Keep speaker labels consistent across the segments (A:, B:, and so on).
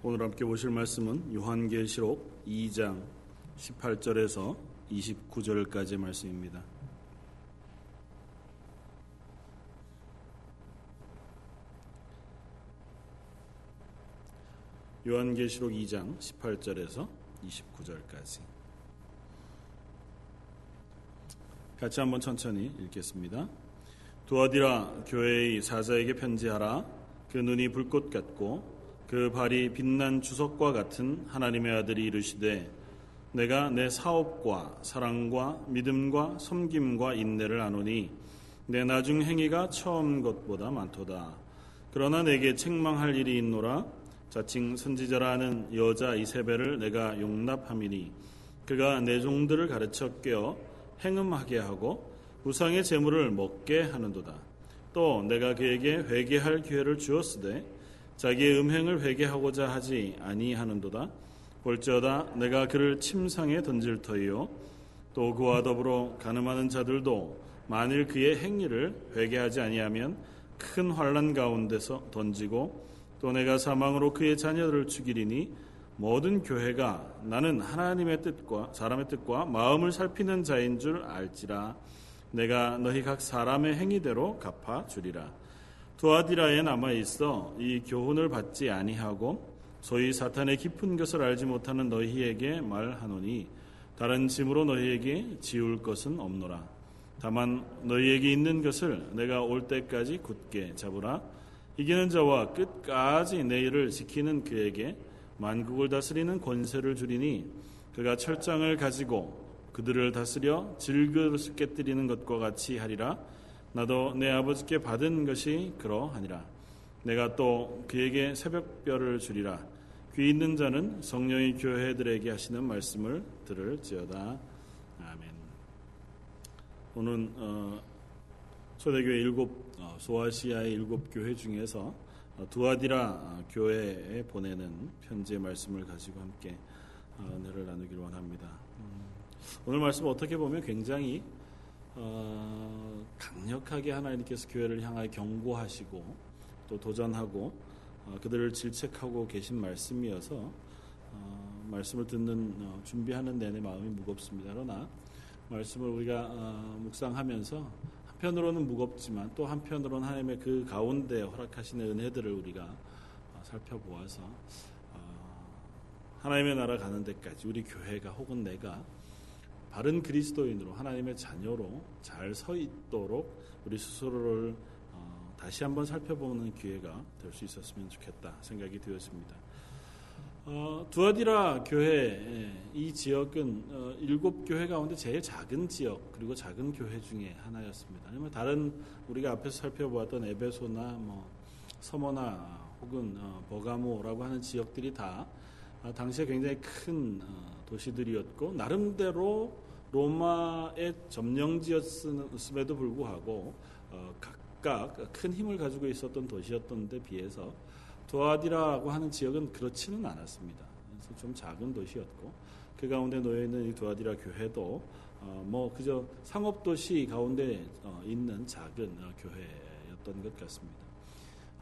A: 오늘 함께 보실 말씀은 요한계시록 2장 18절에서 29절까지의 말씀입니다. 요한계시록 2장 18절에서 29절까지 같이 한번 천천히 읽겠습니다. 두어디라 교회의 사자에게 편지하라 그 눈이 불꽃 같고 그 발이 빛난 주석과 같은 하나님의 아들이 이르시되 내가 내 사업과 사랑과 믿음과 섬김과 인내를 아노니 내 나중 행위가 처음 것보다 많도다. 그러나 내게 책망할 일이 있노라 자칭 선지자라 하는 여자 이세벨을 내가 용납함이니 그가 내 종들을 가르쳐 깨어 행음하게 하고 우상의 재물을 먹게 하는도다. 또 내가 그에게 회개할 기회를 주었으되 자기의 음행을 회개하고자 하지 아니하는도다. 볼지어다 내가 그를 침상에 던질 터이요. 또 그와 더불어 가늠하는 자들도 만일 그의 행위를 회개하지 아니하면 큰 환란 가운데서 던지고 또 내가 사망으로 그의 자녀들을 죽이리니 모든 교회가 나는 하나님의 뜻과 사람의 뜻과 마음을 살피는 자인 줄 알지라. 내가 너희 각 사람의 행위대로 갚아 주리라 두아디라에 남아 있어 이 교훈을 받지 아니하고 소위 사탄의 깊은 것을 알지 못하는 너희에게 말하노니 다른 짐으로 너희에게 지울 것은 없노라. 다만 너희에게 있는 것을 내가 올 때까지 굳게 잡으라. 이기는 자와 끝까지 내 일을 지키는 그에게 만국을 다스리는 권세를 주리니 그가 철장을 가지고 그들을 다스려 질그릇을 깨뜨리는 것과 같이 하리라. 나도 내 아버지께 받은 것이 그러하니라. 내가 또 그에게 새벽별을 주리라. 귀 있는 자는 성령의 교회들에게 하시는 말씀을 들을지어다. 아멘. 오늘 어, 초대교회 일곱 어, 소아시아의 일곱 교회 중에서 어, 두아디라 교회에 보내는 편지의 말씀을 가지고 함께 어, 은혜를 나누기를 원합니다. 음, 오늘 말씀 어떻게 보면 굉장히 어, 강력하게 하나님께서 교회를 향하여 경고하시고 또 도전하고 어, 그들을 질책하고 계신 말씀이어서 어, 말씀을 듣는 어, 준비하는 내내 마음이 무겁습니다. 그러나 말씀을 우리가 어, 묵상하면서 한편으로는 무겁지만 또 한편으로는 하나님의 그 가운데 허락하시는 은혜들을 우리가 어, 살펴보아서 하나님의 나라 가는 데까지 우리 교회가 혹은 내가 바른 그리스도인으로 하나님의 자녀로 잘 서 있도록 우리 스스로를 어, 다시 한번 살펴보는 기회가 될 수 있었으면 좋겠다 생각이 되었습니다. 어, 두아디라 교회 이 지역은 어, 일곱 교회 가운데 제일 작은 지역 그리고 작은 교회 중에 하나였습니다. 아니면 다른 우리가 앞에서 살펴보았던 에베소나 뭐 서머나 혹은 어, 버가모라고 하는 지역들이 다 아, 당시에 굉장히 큰 어, 도시들이었고 나름대로 로마의 점령지였음에도 불구하고 어, 각각 큰 힘을 가지고 있었던 도시였던 데 비해서 두아디라고 하는 지역은 그렇지는 않았습니다. 그래서 좀 작은 도시였고 그 가운데 놓여 있는 이 두아디라 교회도 어, 뭐 그저 상업 도시 가운데 어, 있는 작은 어, 교회였던 것 같습니다.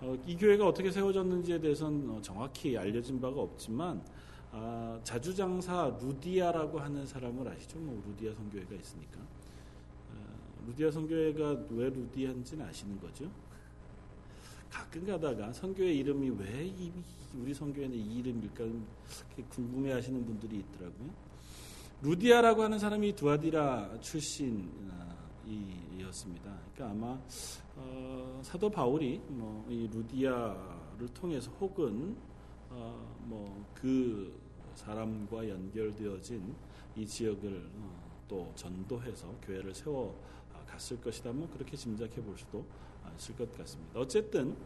A: 어, 이 교회가 어떻게 세워졌는지에 대해서는 어, 정확히 알려진 바가 없지만 아, 자주장사 루디아라고 하는 사람을 아시죠? 뭐 루디아 선교회가 있으니까. 아, 루디아 선교회가 왜 루디아인지는 아시는 거죠? 가끔 가다가 선교회 이름이 왜 이, 우리 선교회는 이 이름일까 궁금해 하시는 분들이 있더라고요. 루디아라고 하는 사람이 두아디라 출신이었습니다. 그러니까 아마 어, 사도 바울이 뭐 이 루디아를 통해서 혹은 어, 뭐 그 사람과 연결되어진 이 지역을 어, 또 전도해서 교회를 세워 갔을 것이다. 뭐 그렇게 짐작해 볼 수도 있을 것 같습니다. 어쨌든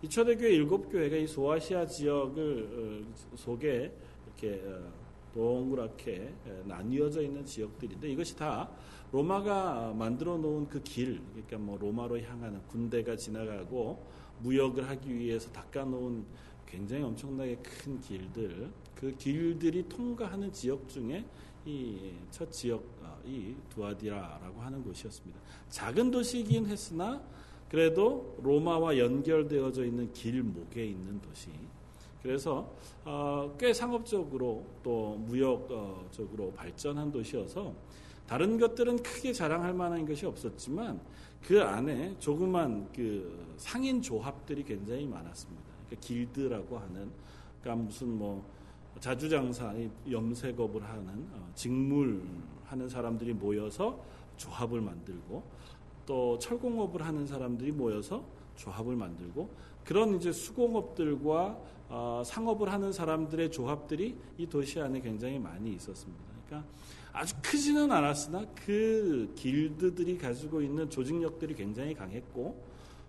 A: 이 초대교회 일곱 교회가 이 소아시아 지역을 어, 속에 이렇게 어, 동그랗게 나뉘어져 있는 지역들인데 이것이 다 로마가 만들어 놓은 그 길, 그러니까 뭐 로마로 향하는 군대가 지나가고 무역을 하기 위해서 닦아 놓은 굉장히 엄청나게 큰 길들, 그 길들이 통과하는 지역 중에 이 첫 지역, 어, 이 두아디라라고 하는 곳이었습니다. 작은 도시이긴 했으나 그래도 로마와 연결되어져 있는 길목에 있는 도시. 그래서 어, 꽤 상업적으로 또 무역적으로 발전한 도시여서 다른 것들은 크게 자랑할 만한 것이 없었지만 그 안에 조그만 그 상인 조합들이 굉장히 많았습니다. 그러니까 길드라고 하는 그러니까 무슨 뭐 자주장사, 염색업을 하는 어, 직물 하는 사람들이 모여서 조합을 만들고 또 철공업을 하는 사람들이 모여서 조합을 만들고 그런 이제 수공업들과 어, 상업을 하는 사람들의 조합들이 이 도시 안에 굉장히 많이 있었습니다. 그러니까 아주 크지는 않았으나 그 길드들이 가지고 있는 조직력들이 굉장히 강했고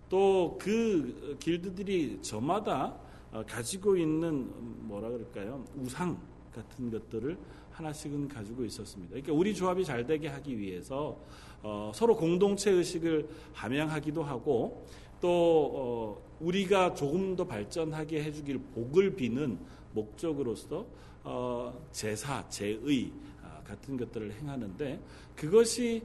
A: 또 그 길드들이 저마다 어, 가지고 있는 뭐라 그럴까요? 우상 같은 것들을 하나씩은 가지고 있었습니다. 그러니까 우리 조합이 잘 되게 하기 위해서 어, 서로 공동체 의식을 함양하기도 하고 또 어, 우리가 조금 더 발전하게 해주길 복을 비는 목적으로서 어, 제사, 제의 아, 같은 것들을 행하는데 그것이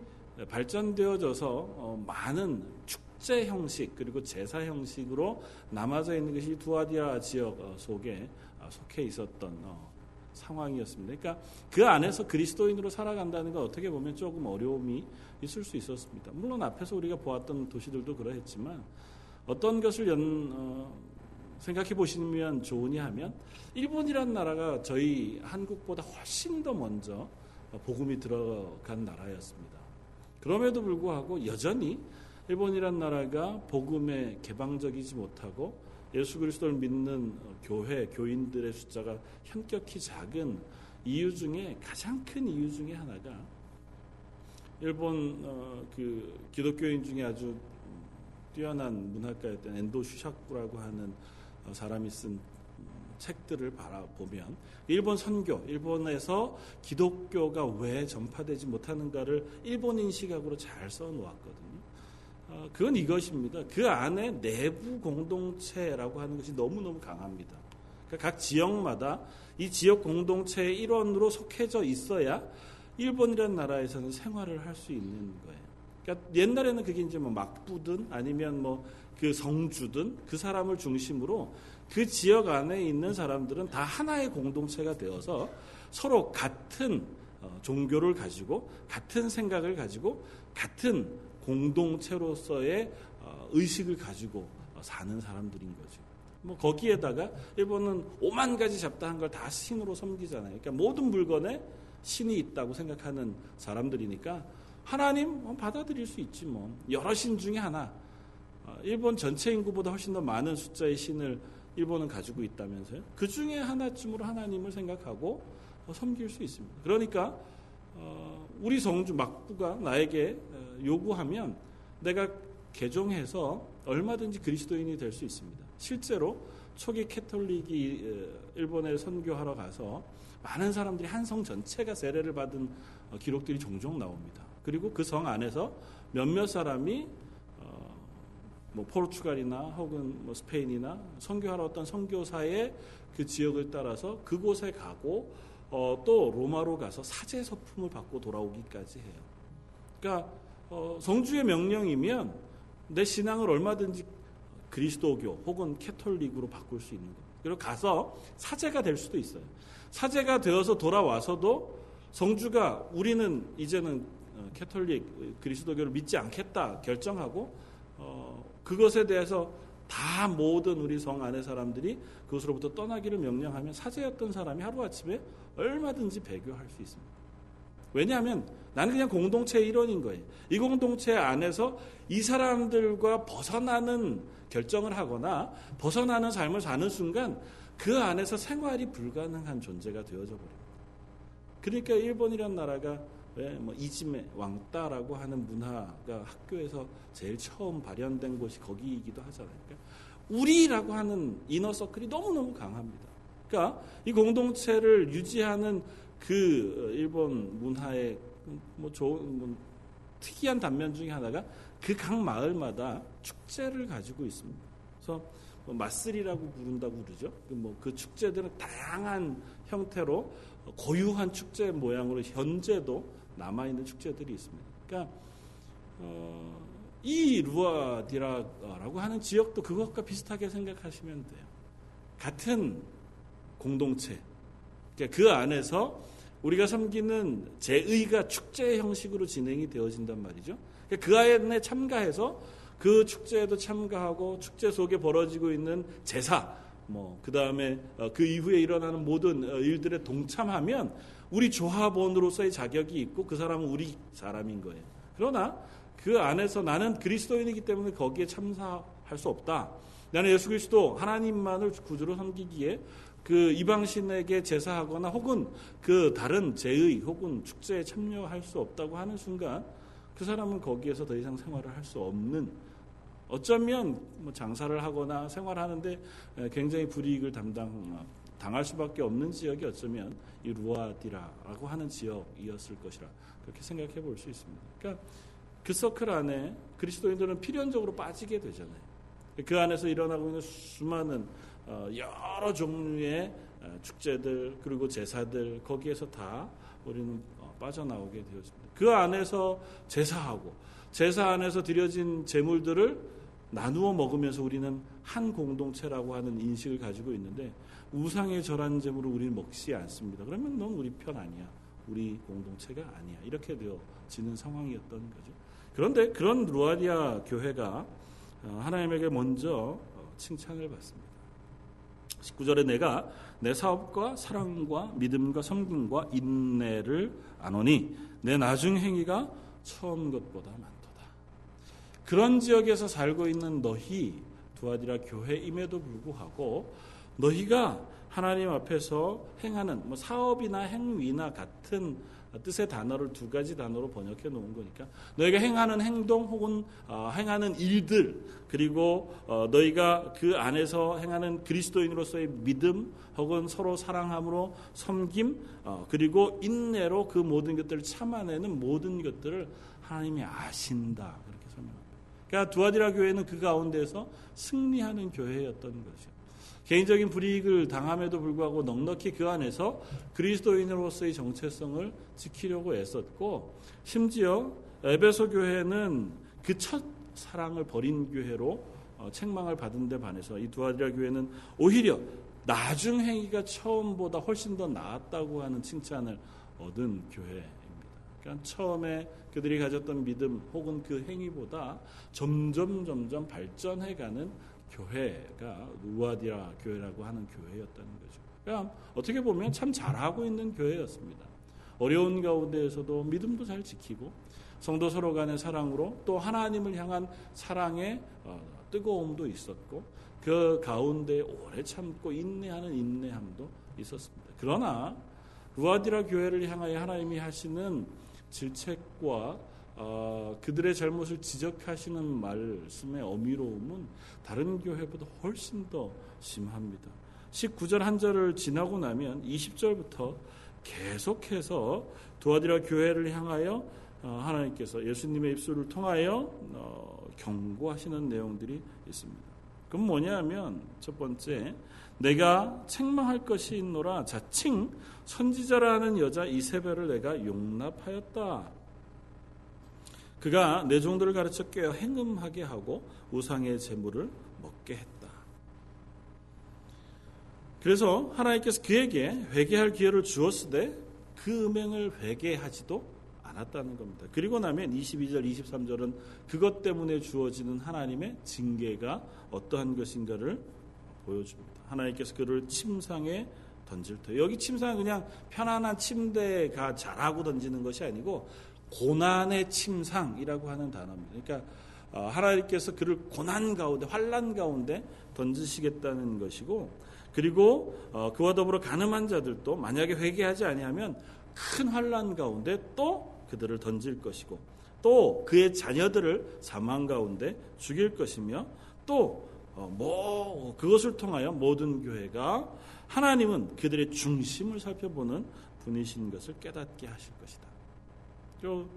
A: 발전되어져서 어, 많은 축 제 형식 그리고 제사 형식으로 남아져 있는 것이 두아디아 지역 어, 속에 어, 속해 있었던 어, 상황이었습니다. 그러니까 그 안에서 그리스도인으로 살아간다는 건 어떻게 보면 조금 어려움이 있을 수 있었습니다. 물론 앞에서 우리가 보았던 도시들도 그러했지만 어떤 것을 연, 어, 생각해 보시면 좋으냐 하면 일본이란 나라가 저희 한국보다 훨씬 더 먼저 복음이 들어간 나라였습니다. 그럼에도 불구하고 여전히 일본이란 나라가 복음에 개방적이지 못하고 예수 그리스도를 믿는 교회 교인들의 숫자가 현격히 작은 이유 중에 가장 큰 이유 중에 하나가 일본 어, 그 기독교인 중에 아주 뛰어난 문학가였던 엔도 슈샤쿠라고 하는 어, 사람이 쓴 책들을 바라보면 일본 선교, 일본에서 기독교가 왜 전파되지 못하는가를 일본인 시각으로 잘 써놓았거든요. 어, 그건 이것입니다. 그 안에 내부 공동체라고 하는 것이 너무너무 강합니다. 그러니까 각 지역마다 이 지역 공동체의 일원으로 속해져 있어야 일본이라는 나라에서는 생활을 할 수 있는 거예요. 그러니까 옛날에는 그게 이제 뭐 막부든 아니면 뭐 그 성주든 그 사람을 중심으로 그 지역 안에 있는 사람들은 다 하나의 공동체가 되어서 서로 같은 어, 종교를 가지고 같은 생각을 가지고 같은 공동체로서의 어, 의식을 가지고 사는 사람들인 거죠. 뭐 거기에다가 일본은 오만 가지 잡다한 걸 다 신으로 섬기잖아요. 그러니까 모든 물건에 신이 있다고 생각하는 사람들이니까 하나님 받아들일 수 있지 뭐 여러 신 중에 하나. 어, 일본 전체 인구보다 훨씬 더 많은 숫자의 신을 일본은 가지고 있다면서요. 그 중에 하나쯤으로 하나님을 생각하고 섬길 수 있습니다. 그러니까 우리 성주 막부가 나에게 요구하면 내가 개종해서 얼마든지 그리스도인이 될 수 있습니다. 실제로 초기 캐톨릭이 일본에 선교하러 가서 많은 사람들이 한 성 전체가 세례를 받은 어, 기록들이 종종 나옵니다. 그리고 그 성 안에서 몇몇 사람이 어, 뭐 포르투갈이나 혹은 뭐 스페인이나 선교하러 어떤 선교사의 그 지역을 따라서 그곳에 가고 어, 또 로마로 가서 사제 서품을 받고 돌아오기까지 해요. 그러니까 어, 성주의 명령이면 내 신앙을 얼마든지 그리스도교 혹은 Catholic으로 바꿀 수 있는 거. 그리고 가서 사제가 될 수도 있어요. 사제가 되어서 돌아와서도 성주가 우리는 이제는 어, 캐톨릭 그리스도교를 믿지 않겠다 결정하고 어, 그것에 대해서 다 모든 우리 성 안의 사람들이 그것으로부터 떠나기를 명령하면 사제였던 사람이 하루아침에 얼마든지 배교할 수 있습니다. 왜냐하면 나는 그냥 공동체의 일원인 거예요. 이 공동체 안에서 이 사람들과 벗어나는 결정을 하거나 벗어나는 삶을 사는 순간 그 안에서 생활이 불가능한 존재가 되어져 버립니다. 그러니까 일본이란 나라가 왜뭐 이지메 왕따라고 하는 문화가 학교에서 제일 처음 발현된 곳이 거기이기도 하잖아요. 그러니까 우리라고 하는 이너 서클이 너무너무 강합니다. 그러니까 이 공동체를 유지하는 그 일본 문화의 뭐 좋은 뭐 특이한 단면 중에 하나가 그 각 마을마다 축제를 가지고 있습니다. 그래서 뭐 마쓰리라고 부른다고 그러죠. 뭐그 그 축제들은 다양한 형태로 고유한 축제 모양으로 현재도 남아 있는 축제들이 있습니다. 그러니까 어, 이 루아디라라고 하는 지역도 그것과 비슷하게 생각하시면 돼요. 같은 공동체. 그러니까 그 안에서 우리가 섬기는 제의가 축제 형식으로 진행이 되어진단 말이죠. 그러니까 그 안에 참가해서 그 축제에도 참가하고 축제 속에 벌어지고 있는 제사, 뭐, 그 다음에 어, 그 이후에 일어나는 모든 어, 일들에 동참하면 우리 조합원으로서의 자격이 있고 그 사람은 우리 사람인 거예요. 그러나 그 안에서 나는 그리스도인이기 때문에 거기에 참사할 수 없다. 나는 예수 그리스도 하나님만을 구주로 섬기기에 그 이방신에게 제사하거나 혹은 그 다른 제의 혹은 축제에 참여할 수 없다고 하는 순간 그 사람은 거기에서 더 이상 생활을 할 수 없는 어쩌면 뭐 장사를 하거나 생활하는데 굉장히 불이익을 담당 당할 수밖에 없는 지역이 어쩌면 이 루아디라라고 하는 지역이었을 것이라 그렇게 생각해 볼 수 있습니다. 그러니까 그 서클 안에 그리스도인들은 필연적으로 빠지게 되잖아요. 그 안에서 일어나고 있는 수많은 어, 여러 종류의 어, 축제들 그리고 제사들 거기에서 다 우리는 어, 빠져나오게 되었습니다. 그 안에서 제사하고 제사 안에서 드려진 제물들을 나누어 먹으면서 우리는 한 공동체라고 하는 인식을 가지고 있는데 우상의 절한 제물을 우리는 먹지 않습니다. 그러면 넌 우리 편 아니야. 우리 공동체가 아니야. 이렇게 되어지는 상황이었던 거죠. 그런데 그런 루아디아 교회가 하나님에게 먼저 칭찬을 받습니다. 19절에 내가 내 사업과 사랑과 믿음과 섬김과 인내를 안오니 내 나중 행위가 처음 것보다 많도다. 그런 지역에서 살고 있는 너희 두아디라 교회임에도 불구하고 너희가 하나님 앞에서 행하는 뭐 사업이나 행위나 같은 뜻의 단어를 두 가지 단어로 번역해 놓은 거니까 너희가 행하는 행동 혹은 어, 행하는 일들 그리고 어, 너희가 그 안에서 행하는 그리스도인으로서의 믿음 혹은 서로 사랑함으로 섬김 어, 그리고 인내로 그 모든 것들을 참아내는 모든 것들을 하나님이 아신다 그렇게 설명합니다. 그러니까 두아디라 교회는 그 가운데서 승리하는 교회였던 것이죠. 개인적인 불이익을 당함에도 불구하고 넉넉히 그 안에서 그리스도인으로서의 정체성을 지키려고 애썼고 심지어 에베소 교회는 그 첫 사랑을 버린 교회로 어, 책망을 받은 데 반해서 이 두아디라 교회는 오히려 나중 행위가 처음보다 훨씬 더 나았다고 하는 칭찬을 얻은 교회입니다. 그러니까 처음에 그들이 가졌던 믿음 혹은 그 행위보다 점점 점점 발전해가는 교회가 루아디아 교회라고 하는 교회였다는 거죠. 그러니까 어떻게 보면 참 잘하고 있는 교회였습니다. 어려운 가운데에서도 믿음도 잘 지키고 성도 서로 간의 사랑으로 또 하나님을 향한 사랑의 어, 뜨거움도 있었고 그 가운데 오래 참고 인내하는 인내함도 있었습니다. 그러나 루아디라 교회를 향하여 하나님이 하시는 질책과 어, 그들의 잘못을 지적하시는 말씀의 어미로움은 다른 교회보다 훨씬 더 심합니다. 19절 한 절을 지나고 나면 20절부터 계속해서 도와드라 교회를 향하여 어, 하나님께서 예수님의 입술을 통하여 어, 경고하시는 내용들이 있습니다. 그럼 뭐냐면 첫 번째 내가 책망할 것이 있노라 자칭 선지자라는 여자 이세벨을 내가 용납하였다. 그가 내 종들을 가르쳐 깨어 행음하게 하고 우상의 재물을 먹게 했다. 그래서 하나님께서 그에게 회개할 기회를 주었으되 그 음행을 회개하지도 않았다는 겁니다. 그리고 나면 22절, 23절은 그것 때문에 주어지는 하나님의 징계가 어떠한 것인가를 보여줍니다. 하나님께서 그를 침상에 던질 때 여기 침상은 그냥 편안한 침대가 자라고 던지는 것이 아니고 고난의 침상이라고 하는 단어입니다. 그러니까 어, 하나님께서 그를 고난 가운데 환란 가운데 던지시겠다는 것이고 그리고 어, 그와 더불어 가늠한 자들도 만약에 회개하지 아니하면 큰 환란 가운데 또 그들을 던질 것이고 또 그의 자녀들을 사망 가운데 죽일 것이며 또 뭐 그것을 통하여 모든 교회가 하나님은 그들의 중심을 살펴보는 분이신 것을 깨닫게 하실 것이다. 또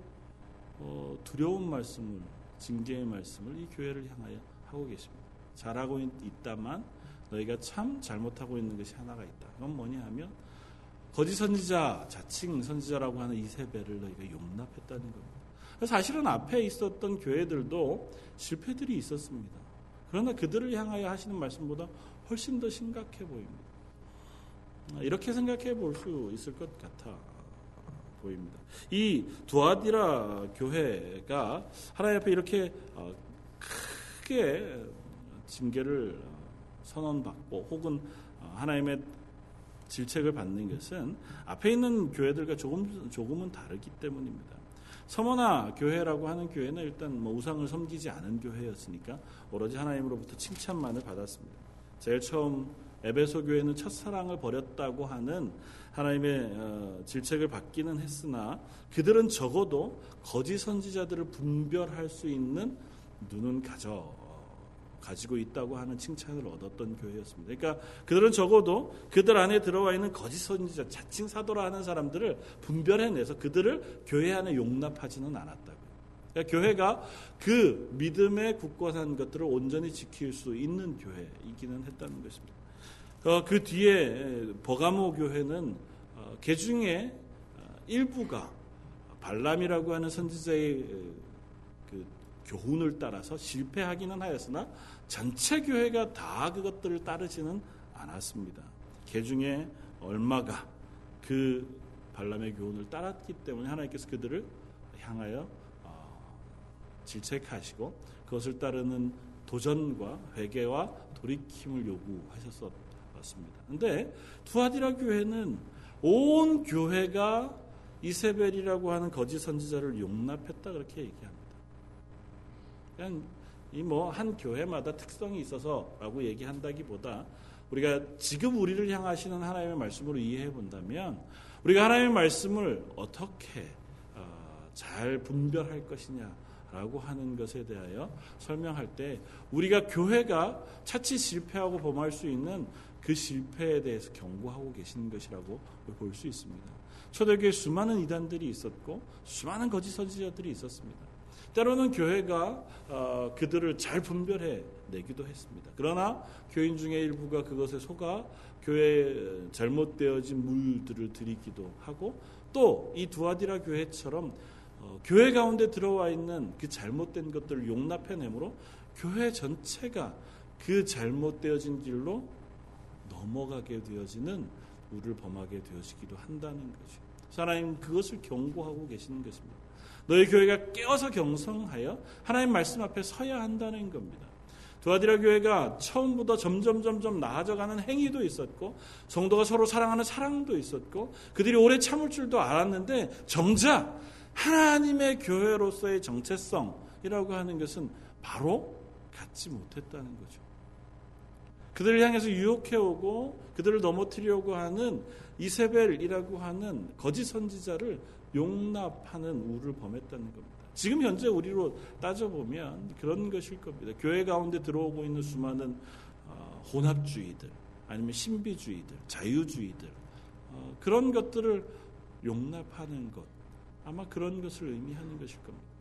A: 어, 두려운 말씀을 징계의 말씀을 이 교회를 향하여 하고 계십니다. 잘하고 있다만 너희가 참 잘못하고 있는 것이 하나가 있다. 그건 뭐냐 하면 거짓 선지자, 자칭 선지자라고 하는 이세벨을 너희가 용납했다는 겁니다. 사실은 앞에 있었던 교회들도 실패들이 있었습니다. 그러나 그들을 향하여 하시는 말씀보다 훨씬 더 심각해 보입니다. 이렇게 생각해 볼 수 있을 것 같아 보입니다. 이 두아디라 교회가 하나님 앞에 이렇게 어, 크게 징계를 선언받고 혹은 하나님의 질책을 받는 것은 앞에 있는 교회들과 조금 조금은 다르기 때문입니다. 서머나 교회라고 하는 교회는 일단 뭐 우상을 섬기지 않은 교회였으니까 오로지 하나님으로부터 칭찬만을 받았습니다. 제일 처음 에베소 교회는 첫사랑을 버렸다고 하는 하나님의 어, 질책을 받기는 했으나 그들은 적어도 거짓 선지자들을 분별할 수 있는 눈은 가져 가지고 있다고 하는 칭찬을 얻었던 교회였습니다. 그러니까 그들은 적어도 그들 안에 들어와 있는 거짓 선지자, 자칭 사도라 하는 사람들을 분별해내서 그들을 교회 안에 용납하지는 않았다고. 그러니까 교회가 그 믿음의 굳건한 것들을 온전히 지킬 수 있는 교회이기는 했다는 것입니다. 어, 그 뒤에 버가모 교회는 어, 개 중에 어, 일부가 발람이라고 하는 선지자의 그 교훈을 따라서 실패하기는 하였으나 전체 교회가 다 그것들을 따르지는 않았습니다. 개 중에 얼마가 그 발람의 교훈을 따랐기 때문에 하나님께서 그들을 향하여 질책하시고 그것을 따르는 도전과 회개와 돌이킴을 요구하셨었 같습니다. 근데 투아디라 교회는 온 교회가 이세벨이라고 하는 거짓 선지자를 용납했다 그렇게 얘기합니다. 그냥 이 뭐 한 교회마다 특성이 있어서라고 얘기한다기보다 우리가 지금 우리를 향하시는 하나님의 말씀으로 이해해 본다면 우리가 하나님의 말씀을 어떻게 어, 잘 분별할 것이냐 라고 하는 것에 대하여 설명할 때 우리가 교회가 차치 실패하고 범할 수 있는 그 실패에 대해서 경고하고 계시는 것이라고 볼 수 있습니다. 초대교회 수많은 이단들이 있었고 수많은 거짓 선지자들이 있었습니다. 때로는 교회가 어, 그들을 잘 분별해 내기도 했습니다. 그러나 교인 중에 일부가 그것에 속아 교회에 잘못되어진 물들을 들이기도 하고 또 이 두아디라 교회처럼 어, 교회 가운데 들어와 있는 그 잘못된 것들을 용납해내므로 교회 전체가 그 잘못되어진 길로 넘어가게 되어지는 우를 범하게 되어지기도 한다는 거죠. 하나님 그것을 경고하고 계시는 것입니다. 너희 교회가 깨어서 경성하여 하나님 말씀 앞에 서야 한다는 겁니다. 두아디라 교회가 처음부터 점점 점점 나아져가는 행위도 있었고 성도가 서로 사랑하는 사랑도 있었고 그들이 오래 참을 줄도 알았는데 정작 하나님의 교회로서의 정체성이라고 하는 것은 바로 갖지 못했다는 거죠. 그들을 향해서 유혹해오고 그들을 넘어뜨리려고 하는 이세벨이라고 하는 거짓 선지자를 용납하는 우를 범했다는 겁니다. 지금 현재 우리로 따져보면 그런 것일 겁니다. 교회 가운데 들어오고 있는 수많은 어, 혼합주의들, 아니면 신비주의들, 자유주의들, 어, 그런 것들을 용납하는 것, 아마 그런 것을 의미하는 것일 겁니다.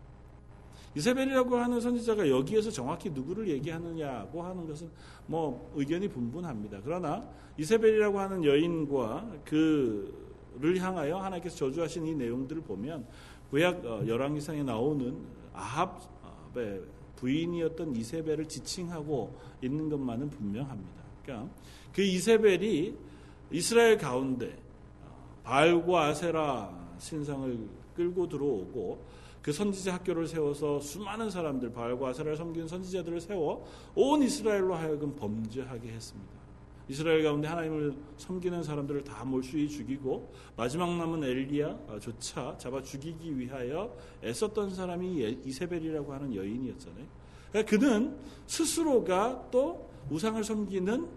A: 이세벨이라고 하는 선지자가 여기에서 정확히 누구를 얘기하느냐고 하는 것은 뭐 의견이 분분합니다. 그러나 이세벨이라고 하는 여인과 그를 향하여 하나님께서 저주하신 이 내용들을 보면 구약 어, 열왕기상에 나오는 아합의 부인이었던 이세벨을 지칭하고 있는 것만은 분명합니다. 그러니까 그 이세벨이 이스라엘 가운데 어, 바알과 아세라 신상을 끌고 들어오고 그 선지자 학교를 세워서 수많은 사람들 바알과 아세라를 섬기는 선지자들을 세워 온 이스라엘로 하여금 범죄하게 했습니다. 이스라엘 가운데 하나님을 섬기는 사람들을 다 몰수히 죽이고 마지막 남은 엘리야조차 잡아 죽이기 위하여 애썼던 사람이 예, 이세벨이라고 하는 여인이었잖아요. 그러니까 그는 스스로가 또 우상을 섬기는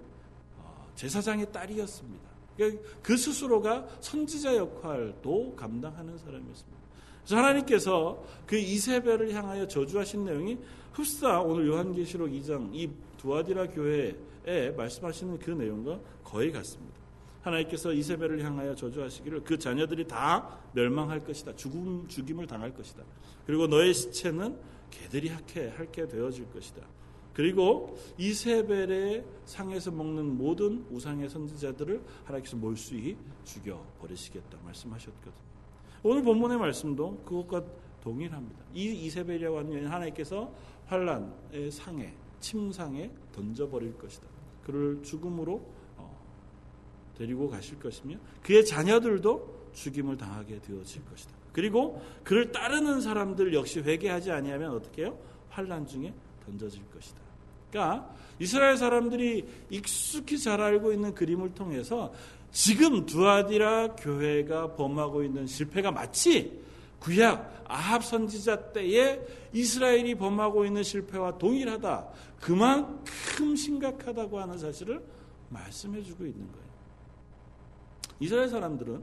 A: 어, 제사장의 딸이었습니다. 그러니까 그 스스로가 선지자 역할도 감당하는 사람이었습니다. 그래서 하나님께서 그 이세벨을 향하여 저주하신 내용이 흡사 오늘 요한계시록 2장 이 두아디라 교회에 말씀하시는 그 내용과 거의 같습니다. 하나님께서 이세벨을 향하여 저주하시기를 그 자녀들이 다 멸망할 것이다. 죽음 죽임을 당할 것이다. 그리고 너의 시체는 개들이 학해 할게 되어질 것이다. 그리고 이세벨의 상에서 먹는 모든 우상의 선지자들을 하나님께서 몰수히 죽여 버리시겠다 말씀하셨거든요. 오늘 본문의 말씀도 그것과 동일합니다. 이 이세벨이라고 하는 여인 하나님께서 환란의 상에 침상에 던져버릴 것이다. 그를 죽음으로 어, 데리고 가실 것이며 그의 자녀들도 죽임을 당하게 되어질 것이다. 그리고 그를 따르는 사람들 역시 회개하지 아니하면 어떻게 해요? 환란 중에 던져질 것이다. 그러니까 이스라엘 사람들이 익숙히 잘 알고 있는 그림을 통해서 지금 두아디라 교회가 범하고 있는 실패가 마치 구약 아합 선지자 때에 이스라엘이 범하고 있는 실패와 동일하다. 그만큼 심각하다고 하는 사실을 말씀해 주고 있는 거예요. 이스라엘 사람들은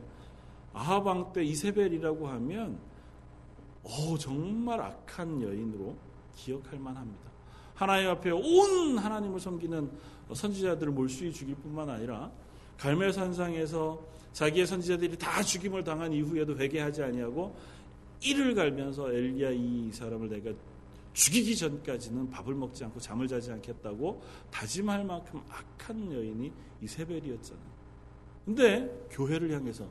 A: 아합 왕 때 이세벨이라고 하면 오, 정말 악한 여인으로 기억할 만합니다. 하나님 앞에 온 하나님을 섬기는 선지자들을 몰수히 죽일 뿐만 아니라 갈멜산상에서 자기의 선지자들이 다 죽임을 당한 이후에도 회개하지 아니하고 이를 갈면서 엘리야 이 사람을 내가 죽이기 전까지는 밥을 먹지 않고 잠을 자지 않겠다고 다짐할 만큼 악한 여인이 이세벨이었잖아요. 근데 교회를 향해서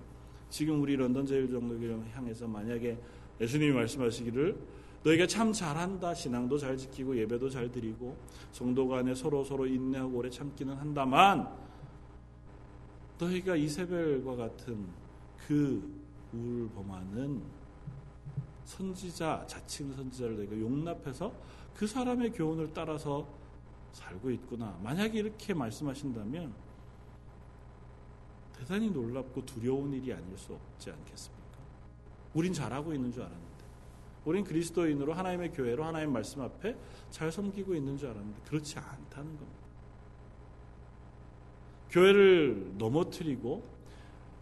A: 지금 우리 런던 제일정교회를 향해서 만약에 예수님이 말씀하시기를 너희가 참 잘한다 신앙도 잘 지키고 예배도 잘 드리고 성도 간에 서로 서로 인내하고 오래 참기는 한다만 너희가 이세벨과 같은 그 우울범하는 선지자 자칭 선지자를 너희가 용납해서 그 사람의 교훈을 따라서 살고 있구나. 만약에 이렇게 말씀하신다면 대단히 놀랍고 두려운 일이 아닐 수 없지 않겠습니까? 우린 잘하고 있는 줄 알았는데. 우린 그리스도인으로 하나님의 교회로 하나님 말씀 앞에 잘 섬기고 있는 줄 알았는데 그렇지 않다는 겁니다. 교회를 넘어뜨리고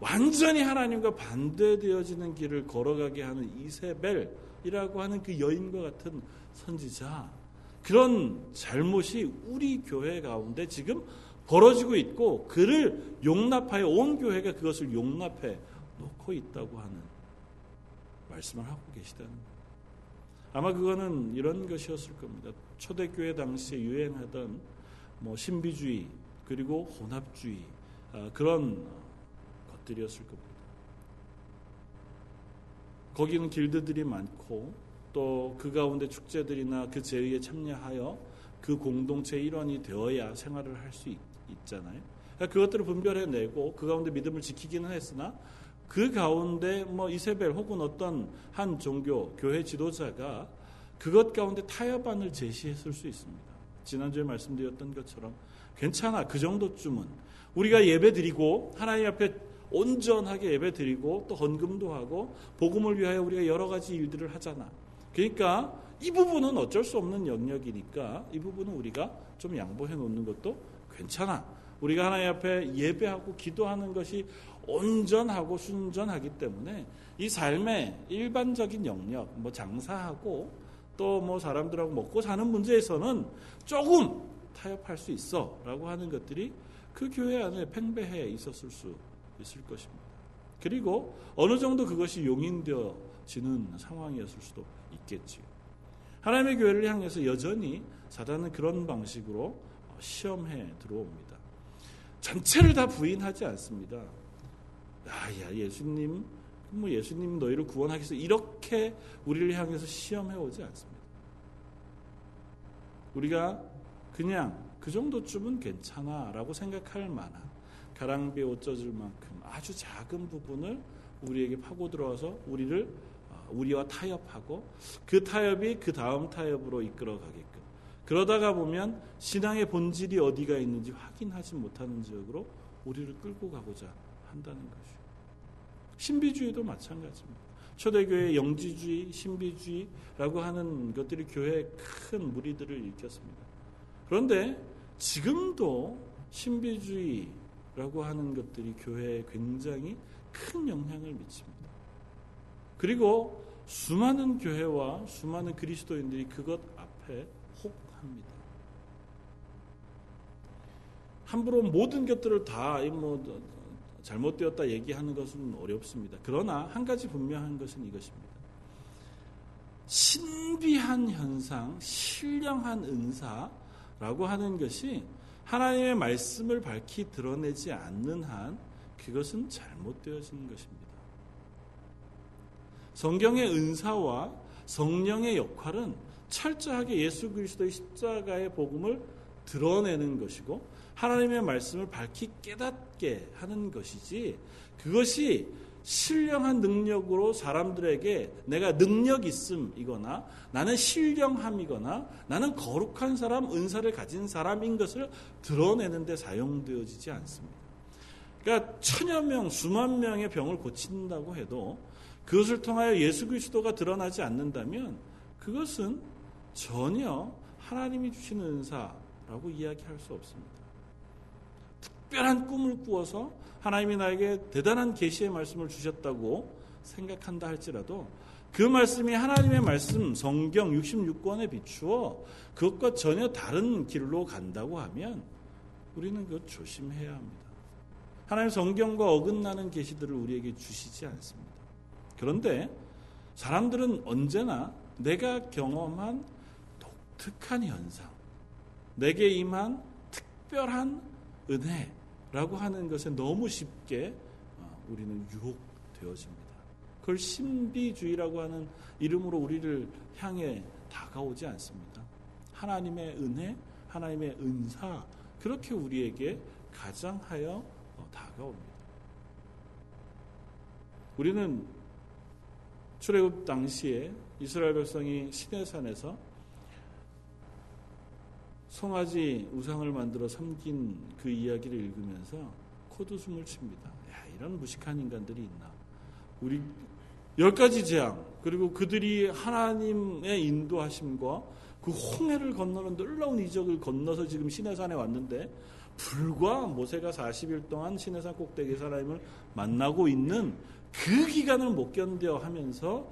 A: 완전히 하나님과 반대되어지는 길을 걸어가게 하는 이세벨이라고 하는 그 여인과 같은 선지자 그런 잘못이 우리 교회 가운데 지금 벌어지고 있고 그를 용납하여 온 교회가 그것을 용납해 놓고 있다고 하는 말씀을 하고 계시다는. 아마 그거는 이런 것이었을 겁니다. 초대교회 당시에 유행하던 뭐 신비주의 그리고 혼합주의 아, 그런 것들이었을 겁니다. 거기는 길드들이 많고 또 그 가운데 축제들이나 그 제의에 참여하여 그 공동체 일원이 되어야 생활을 할 수 있잖아요. 그러니까 그것들을 분별해내고 그 가운데 믿음을 지키기는 했으나 그 가운데 뭐 이세벨 혹은 어떤 한 종교 교회 지도자가 그것 가운데 타협안을 제시했을 수 있습니다. 지난주에 말씀드렸던 것처럼 괜찮아 그 정도쯤은 우리가 예배 드리고 하나님 앞에 온전하게 예배 드리고 또 헌금도 하고 복음을 위하여 우리가 여러 가지 일들을 하잖아. 그러니까 이 부분은 어쩔 수 없는 영역이니까 이 부분은 우리가 좀 양보해 놓는 것도 괜찮아. 우리가 하나님 앞에 예배하고 기도하는 것이 온전하고 순전하기 때문에 이 삶의 일반적인 영역, 뭐 장사하고 또 뭐 사람들하고 먹고 사는 문제에서는 조금 타협할 수 있어 라고 하는 것들이 그 교회 안에 팽배해 있었을 수 있을 것입니다. 그리고 어느 정도 그것이 용인되어지는 상황이었을 수도 있겠지요. 하나님의 교회를 향해서 여전히 사단은 그런 방식으로 시험해 들어옵니다. 전체를 다 부인하지 않습니다. 아, 야, 예수님, 뭐 예수님 너희를 구원하기 위해서 이렇게 우리를 향해서 시험해 오지 않습니다. 우리가 그냥 그 정도쯤은 괜찮아 라고 생각할 만한 가랑비에 옷 젖을 만큼 아주 작은 부분을 우리에게 파고 들어와서 우리를 어, 우리와 타협하고 그 타협이 그 다음 타협으로 이끌어 가게끔 그러다가 보면 신앙의 본질이 어디가 있는지 확인하지 못하는 지역으로 우리를 끌고 가고자 한다는 것이죠. 신비주의도 마찬가지입니다. 초대교회 영지주의, 신비주의라고 하는 것들이 교회에 큰 무리들을 일으켰습니다. 그런데 지금도 신비주의라고 하는 것들이 교회에 굉장히 큰 영향을 미칩니다. 그리고 수많은 교회와 수많은 그리스도인들이 그것 앞에 혹합니다. 함부로 모든 것들을 다 뭐 잘못되었다 얘기하는 것은 어렵습니다. 그러나 한 가지 분명한 것은 이것입니다. 신비한 현상, 신령한 은사 라고 하는 것이 하나님의 말씀을 밝히 드러내지 않는 한 그것은 잘못되어지는 것입니다. 성경의 은사와 성령의 역할은 철저하게 예수 그리스도의 십자가의 복음을 드러내는 것이고 하나님의 말씀을 밝히 깨닫게 하는 것이지 그것이 신령한 능력으로 사람들에게 내가 능력 있음이거나 나는 신령함이거나 나는 거룩한 사람, 은사를 가진 사람인 것을 드러내는데 사용되어지지 않습니다. 그러니까 천여 명, 수만 명의 병을 고친다고 해도 그것을 통하여 예수 그리스도가 드러나지 않는다면 그것은 전혀 하나님이 주시는 은사라고 이야기할 수 없습니다. 특별한 꿈을 꾸어서 하나님이 나에게 대단한 계시의 말씀을 주셨다고 생각한다 할지라도 그 말씀이 하나님의 말씀 성경 66권에 비추어 그것과 전혀 다른 길로 간다고 하면 우리는 그것 조심해야 합니다. 하나님 성경과 어긋나는 계시들을 우리에게 주시지 않습니다. 그런데 사람들은 언제나 내가 경험한 독특한 현상, 내게 임한 특별한 은혜 라고 하는 것에 너무 쉽게 어, 우리는 유혹되어집니다. 그걸 신비주의라고 하는 이름으로 우리를 향해 다가오지 않습니다. 하나님의 은혜, 하나님의 은사, 그렇게 우리에게 가장하여 어, 다가옵니다. 우리는 출애굽 당시에 이스라엘 백성이 시내산에서 송아지 우상을 만들어 섬긴 그 이야기를 읽으면서 코드숨을 칩니다. 야, 이런 무식한 인간들이 있나. 우리 열 가지 재앙, 그리고 그들이 하나님의 인도하심과 그 홍해를 건너는 놀라운 이적을 건너서 지금 시내산에 왔는데 불과 모세가 40일 동안 시내산 꼭대기 사람을 만나고 있는 그 기간을 못 견뎌 하면서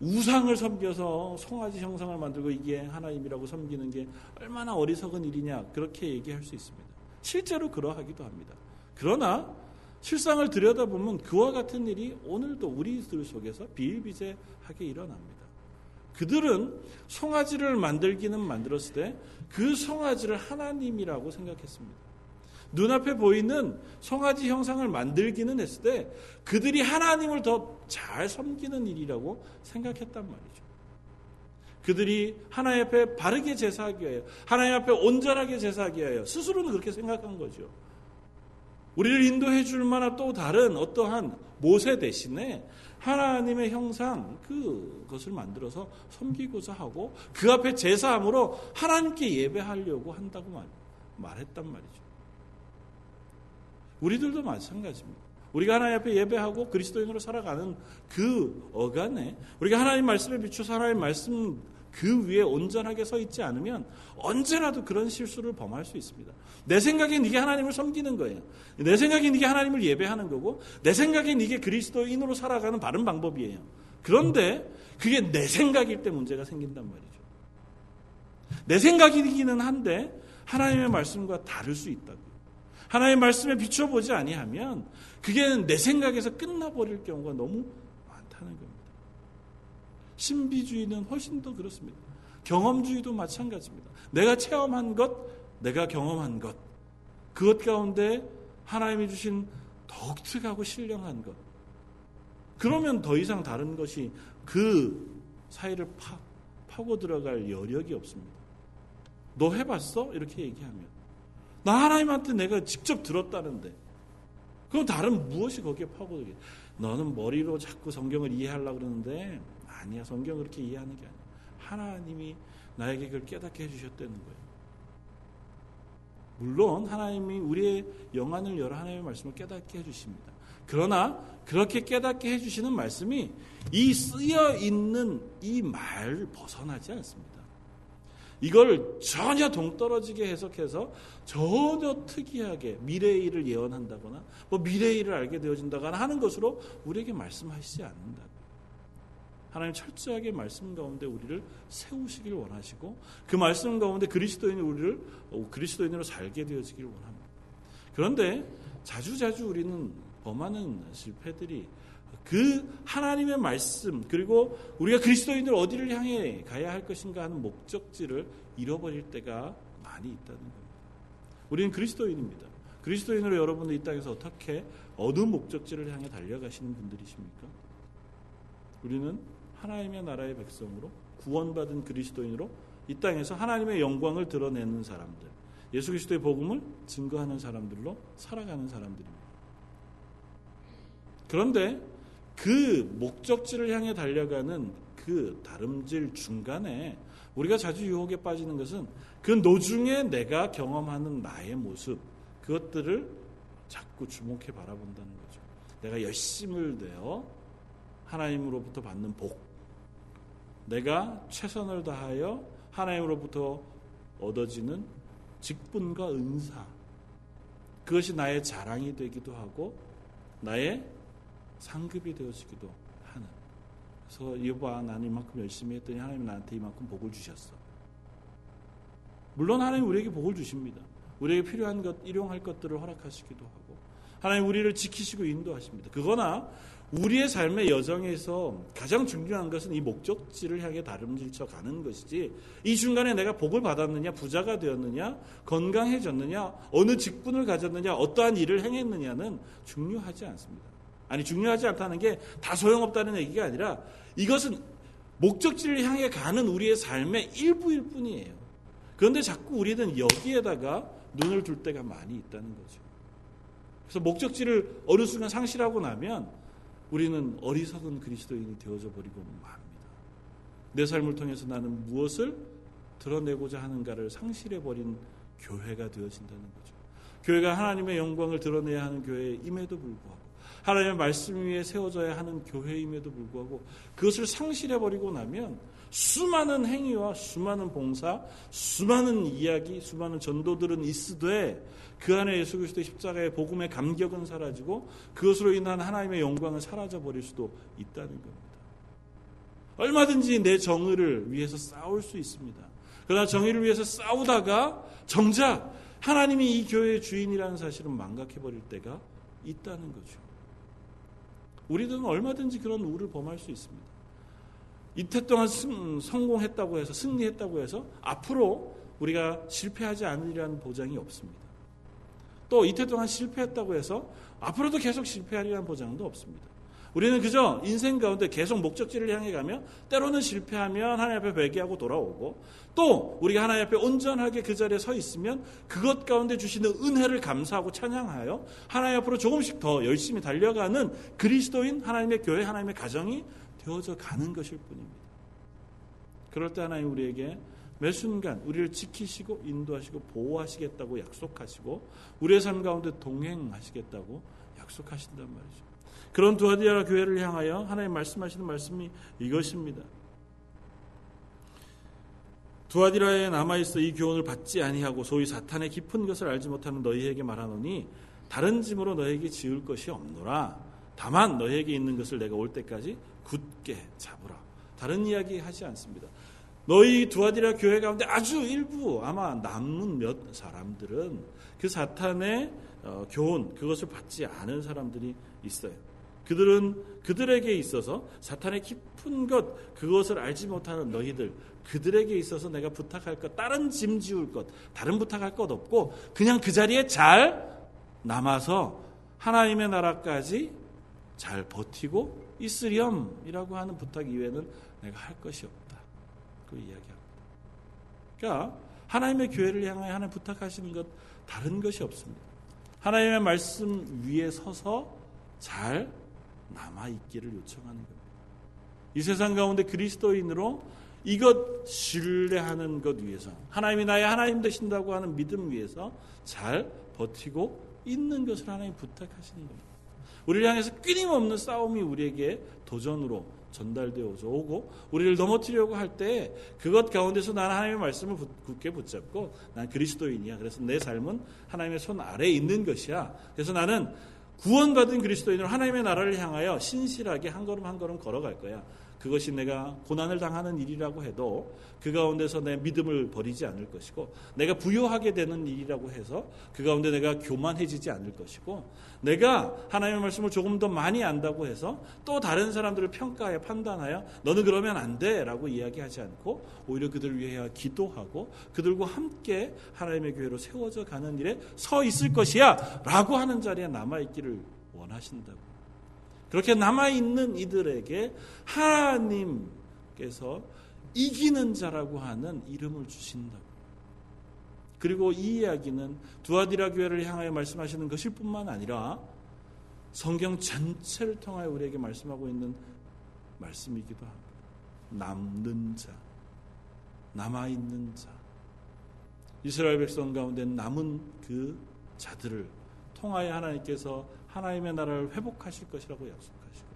A: 우상을 섬겨서 송아지 형상을 만들고 이게 하나님이라고 섬기는 게 얼마나 어리석은 일이냐 그렇게 얘기할 수 있습니다. 실제로 그러하기도 합니다. 그러나 실상을 들여다보면 그와 같은 일이 오늘도 우리들 속에서 비일비재하게 일어납니다. 그들은 송아지를 만들기는 만들었을 때 그 송아지를 하나님이라고 생각했습니다. 눈앞에 보이는 송아지 형상을 만들기는 했을 때 그들이 하나님을 더 잘 섬기는 일이라고 생각했단 말이죠. 그들이 하나님 앞에 바르게 제사하기 위하여 하나님 앞에 온전하게 제사하기 위하여 스스로는 그렇게 생각한 거죠. 우리를 인도해 줄 만한 또 다른 어떠한 모세 대신에 하나님의 형상 그것을 만들어서 섬기고자 하고 그 앞에 제사함으로 하나님께 예배하려고 한다고 말, 말했단 말이죠. 우리들도 마찬가지입니다. 우리가 하나님 앞에 예배하고 그리스도인으로 살아가는 그 어간에 우리가 하나님 말씀에 비추서 하나님 말씀 그 위에 온전하게 서 있지 않으면 언제라도 그런 실수를 범할 수 있습니다. 내 생각엔 이게 하나님을 섬기는 거예요. 내 생각엔 이게 하나님을 예배하는 거고 내 생각엔 이게 그리스도인으로 살아가는 바른 방법이에요. 그런데 그게 내 생각일 때 문제가 생긴단 말이죠. 내 생각이기는 한데 하나님의 말씀과 다를 수 있다고. 하나님의 말씀에 비춰보지 아니하면 그게 내 생각에서 끝나버릴 경우가 너무 많다는 겁니다. 신비주의는 훨씬 더 그렇습니다. 경험주의도 마찬가지입니다. 내가 체험한 것, 내가 경험한 것, 그것 가운데 하나님이 주신 독특하고 신령한 것. 그러면 더 이상 다른 것이 그 사이를 파, 파고 들어갈 여력이 없습니다. 너 해봤어? 이렇게 얘기하면. 나 하나님한테 내가 직접 들었다는데. 그럼 다른 무엇이 거기에 파고들게? 너는 머리로 자꾸 성경을 이해하려고 그러는데 아니야. 성경 그렇게 이해하는 게 아니야. 하나님이 나에게 그걸 깨닫게 해주셨다는 거예요. 물론 하나님이 우리의 영안을 열어 하나님의 말씀을 깨닫게 해주십니다. 그러나 그렇게 깨닫게 해주시는 말씀이 이 쓰여 있는 이 말 벗어나지 않습니다. 이걸 전혀 동떨어지게 해석해서 전혀 특이하게 미래의 일을 예언한다거나 뭐 미래의 일을 알게 되어진다거나 하는 것으로 우리에게 말씀하시지 않는다. 하나님 철저하게 말씀 가운데 우리를 세우시길 원하시고 그 말씀 가운데 그리스도인 우리를 그리스도인으로 살게 되어지길 원합니다. 그런데 자주자주 우리는 범하는 실패들이 그 하나님의 말씀 그리고 우리가 그리스도인들 어디를 향해 가야 할 것인가 하는 목적지를 잃어버릴 때가 많이 있다는 겁니다. 우리는 그리스도인입니다. 그리스도인으로 여러분들 이 땅에서 어떻게 어느 목적지를 향해 달려가시는 분들이십니까? 우리는 하나님의 나라의 백성으로 구원받은 그리스도인으로 이 땅에서 하나님의 영광을 드러내는 사람들. 예수 그리스도의 복음을 증거하는 사람들로 살아가는 사람들입니다. 그런데 그 목적지를 향해 달려가는 그 다름질 중간에 우리가 자주 유혹에 빠지는 것은 그 노중에 내가 경험하는 나의 모습 그것들을 자꾸 주목해 바라본다는 거죠. 내가 열심을 내어 하나님으로부터 받는 복, 내가 최선을 다하여 하나님으로부터 얻어지는 직분과 은사, 그것이 나의 자랑이 되기도 하고 나의 상급이 되어지기도 하는. 그래서 이봐 나는 이만큼 열심히 했더니 하나님 나한테 이만큼 복을 주셨어. 물론 하나님 우리에게 복을 주십니다. 우리에게 필요한 것, 일용할 것들을 허락하시기도 하고 하나님 우리를 지키시고 인도하십니다. 그거나 우리의 삶의 여정에서 가장 중요한 것은 이 목적지를 향해 다름질쳐 가는 것이지 이 중간에 내가 복을 받았느냐 부자가 되었느냐 건강해졌느냐 어느 직분을 가졌느냐 어떠한 일을 행했느냐는 중요하지 않습니다. 아니 중요하지 않다는 게 다 소용없다는 얘기가 아니라 이것은 목적지를 향해 가는 우리의 삶의 일부일 뿐이에요. 그런데 자꾸 우리는 여기에다가 눈을 둘 때가 많이 있다는 거죠. 그래서 목적지를 어느 순간 상실하고 나면 우리는 어리석은 그리스도인이 되어져 버리고 맙니다. 내 삶을 통해서 나는 무엇을 드러내고자 하는가를 상실해 버린 교회가 되어진다는 거죠. 교회가 하나님의 영광을 드러내야 하는 교회임에도 불구하고 하나님의 말씀 위에 세워져야 하는 교회임에도 불구하고 그것을 상실해 버리고 나면 수많은 행위와 수많은 봉사, 수많은 이야기, 수많은 전도들은 있으되 그 안에 예수 그리스도의 십자가의 복음의 감격은 사라지고 그것으로 인한 하나님의 영광은 사라져 버릴 수도 있다는 겁니다. 얼마든지 내 정의를 위해서 싸울 수 있습니다. 그러나 정의를 위해서 싸우다가 정작 하나님이 이 교회의 주인이라는 사실은 망각해 버릴 때가 있다는 거죠. 우리들은 얼마든지 그런 우를 범할 수 있습니다. 이태 동안 승, 성공했다고 해서 승리했다고 해서 앞으로 우리가 실패하지 않으리라는 보장이 없습니다. 또 이태 동안 실패했다고 해서 앞으로도 계속 실패하리라는 보장도 없습니다. 우리는 그저 인생 가운데 계속 목적지를 향해 가며 때로는 실패하면 하나님 앞에 회개하고 돌아오고 또 우리가 하나님 앞에 온전하게 그 자리에 서 있으면 그것 가운데 주시는 은혜를 감사하고 찬양하여 하나님 앞으로 조금씩 더 열심히 달려가는 그리스도인 하나님의 교회 하나님의 가정이 되어져 가는 것일 뿐입니다. 그럴 때 하나님 우리에게 매 순간 우리를 지키시고 인도하시고 보호하시겠다고 약속하시고 우리의 삶 가운데 동행하시겠다고 약속하신단 말이죠. 그런 두아디아 교회를 향하여 하나님 말씀하시는 말씀이 이것입니다. 두아디라에 남아있어 이 교훈을 받지 아니하고 소위 사탄의 깊은 것을 알지 못하는 너희에게 말하노니 다른 짐으로 너희에게 지을 것이 없노라. 다만 너희에게 있는 것을 내가 올 때까지 굳게 잡으라. 다른 이야기 하지 않습니다. 너희 두아디라 교회 가운데 아주 일부 아마 남은 몇 사람들은 그 사탄의 어, 교훈 그것을 받지 않은 사람들이 있어요. 그들은 그들에게 있어서 사탄의 깊은 것 그것을 알지 못하는 너희들 그들에게 있어서 내가 부탁할 것 다른 짐 지울 것 다른 부탁할 것 없고 그냥 그 자리에 잘 남아서 하나님의 나라까지 잘 버티고 있으렴이라고 하는 부탁 이외에는 내가 할 것이 없다. 그 이야기합니다. 그러니까 하나님의 교회를 향하여 하나님 부탁하시는 것 다른 것이 없습니다. 하나님의 말씀 위에 서서 잘 남아 있기를 요청하는 겁니다. 이 세상 가운데 그리스도인으로 이것 신뢰하는 것 위해서 하나님이 나의 하나님 되신다고 하는 믿음 위해서 잘 버티고 있는 것을 하나님 부탁하시는 겁니다. 우리를 향해서 끊임없는 싸움이 우리에게 도전으로 전달되어져 오고 우리를 넘어뜨리려고 할 때 그것 가운데서 나는 하나님의 말씀을 굳게 붙잡고 난 그리스도인이야. 그래서 내 삶은 하나님의 손 아래에 있는 것이야. 그래서 나는 구원받은 그리스도인으로 하나님의 나라를 향하여 신실하게 한 걸음 한 걸음 걸어갈 거야. 그것이 내가 고난을 당하는 일이라고 해도 그 가운데서 내 믿음을 버리지 않을 것이고 내가 부여하게 되는 일이라고 해서 그 가운데 내가 교만해지지 않을 것이고 내가 하나님의 말씀을 조금 더 많이 안다고 해서 또 다른 사람들을 평가하여 판단하여 너는 그러면 안 돼라고 이야기하지 않고 오히려 그들 위해 기도하고 그들과 함께 하나님의 교회로 세워져 가는 일에 서 있을 것이야라고 하는 자리에 남아 있기를 원하신다고. 그렇게 남아있는 이들에게 하나님께서 이기는 자라고 하는 이름을 주신다고. 그리고 이 이야기는 두아디라 교회를 향하여 말씀하시는 것일 뿐만 아니라 성경 전체를 통하여 우리에게 말씀하고 있는 말씀이기도 합니다. 남는 자, 남아있는 자. 이스라엘 백성 가운데 남은 그 자들을 통하여 하나님께서 하나님의 나라를 회복하실 것이라고 약속하시고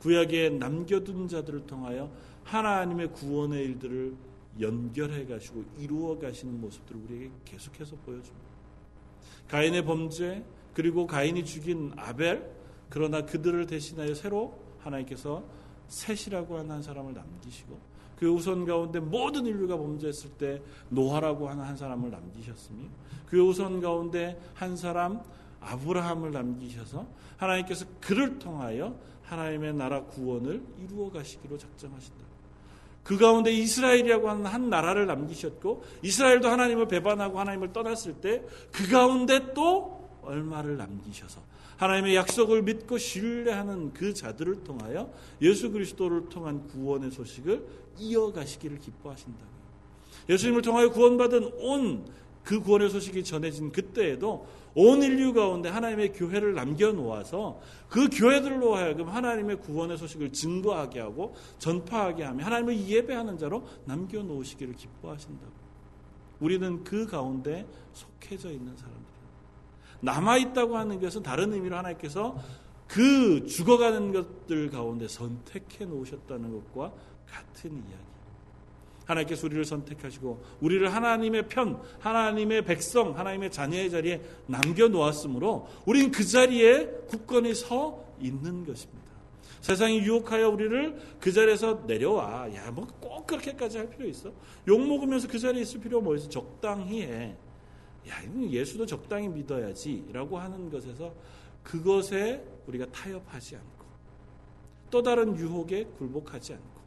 A: 구약에 남겨둔 자들을 통하여 하나님의 구원의 일들을 연결해 가시고 이루어 가시는 모습들을 우리에게 계속해서 보여줍니다. 가인의 범죄 그리고 가인이 죽인 아벨 그러나 그들을 대신하여 새로 하나님께서 셋이라고 하는 한 사람을 남기시고 그 우선 가운데 모든 인류가 범죄했을 때 노아라고 하는 한 사람을 남기셨으며 그 우선 가운데 한 사람 아브라함을 남기셔서 하나님께서 그를 통하여 하나님의 나라 구원을 이루어 가시기로 작정하신다. 그 가운데 이스라엘이라고 하는 한 나라를 남기셨고 이스라엘도 하나님을 배반하고 하나님을 떠났을 때 그 가운데 또 얼마를 남기셔서 하나님의 약속을 믿고 신뢰하는 그 자들을 통하여 예수 그리스도를 통한 구원의 소식을 이어가시기를 기뻐하신다. 예수님을 통하여 구원받은 온 그 구원의 소식이 전해진 그때에도 온 인류 가운데 하나님의 교회를 남겨놓아서 그 교회들로 하여금 하나님의 구원의 소식을 증거하게 하고 전파하게 하며 하나님을 예배하는 자로 남겨놓으시기를 기뻐하신다고. 우리는 그 가운데 속해져 있는 사람들. 남아있다고 하는 것은 다른 의미로 하나님께서 그 죽어가는 것들 가운데 선택해 놓으셨다는 것과 같은 이야기. 하나님께서 우리를 선택하시고 우리를 하나님의 편, 하나님의 백성, 하나님의 자녀의 자리에 남겨 놓았으므로 우리는 그 자리에 굳건히 서 있는 것입니다. 세상이 유혹하여 우리를 그 자리에서 내려와. 야, 뭐 꼭 그렇게까지 할 필요 있어? 욕 먹으면서 그 자리에 있을 필요 뭐 있어? 적당히 해. 야, 예수도 적당히 믿어야지 라고 하는 것에서 그것에 우리가 타협하지 않고 또 다른 유혹에 굴복하지 않고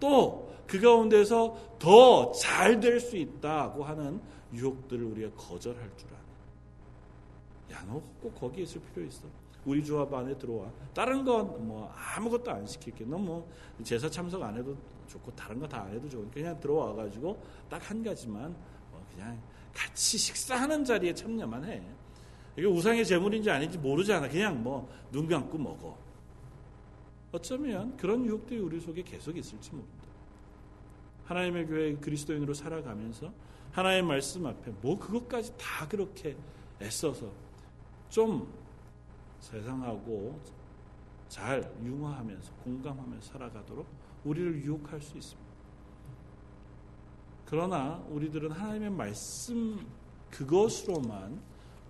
A: 또 그 가운데서 더 잘 될 수 있다고 하는 유혹들을 우리가 거절할 줄 아네. 야, 너 꼭 거기에 있을 필요 있어. 우리 조합 안에 들어와. 다른 건 뭐 아무것도 안 시킬게. 너뭐 제사 참석 안 해도 좋고 다른 거 다 안 해도 좋으니까 그냥 들어와 가지고 딱 한 가지만 뭐 그냥 같이 식사하는 자리에 참여만 해. 이게 우상의 제물인지 아닌지 모르잖아. 그냥 뭐 눈 감고 먹어. 어쩌면 그런 유혹들이 우리 속에 계속 있을지 모른다. 하나님의 교회 그리스도인으로 살아가면서 하나님의 말씀 앞에 뭐 그것까지 다 그렇게 애써서 좀 세상하고 잘 융화하면서 공감하면서 살아가도록 우리를 유혹할 수 있습니다. 그러나 우리들은 하나님의 말씀 그것으로만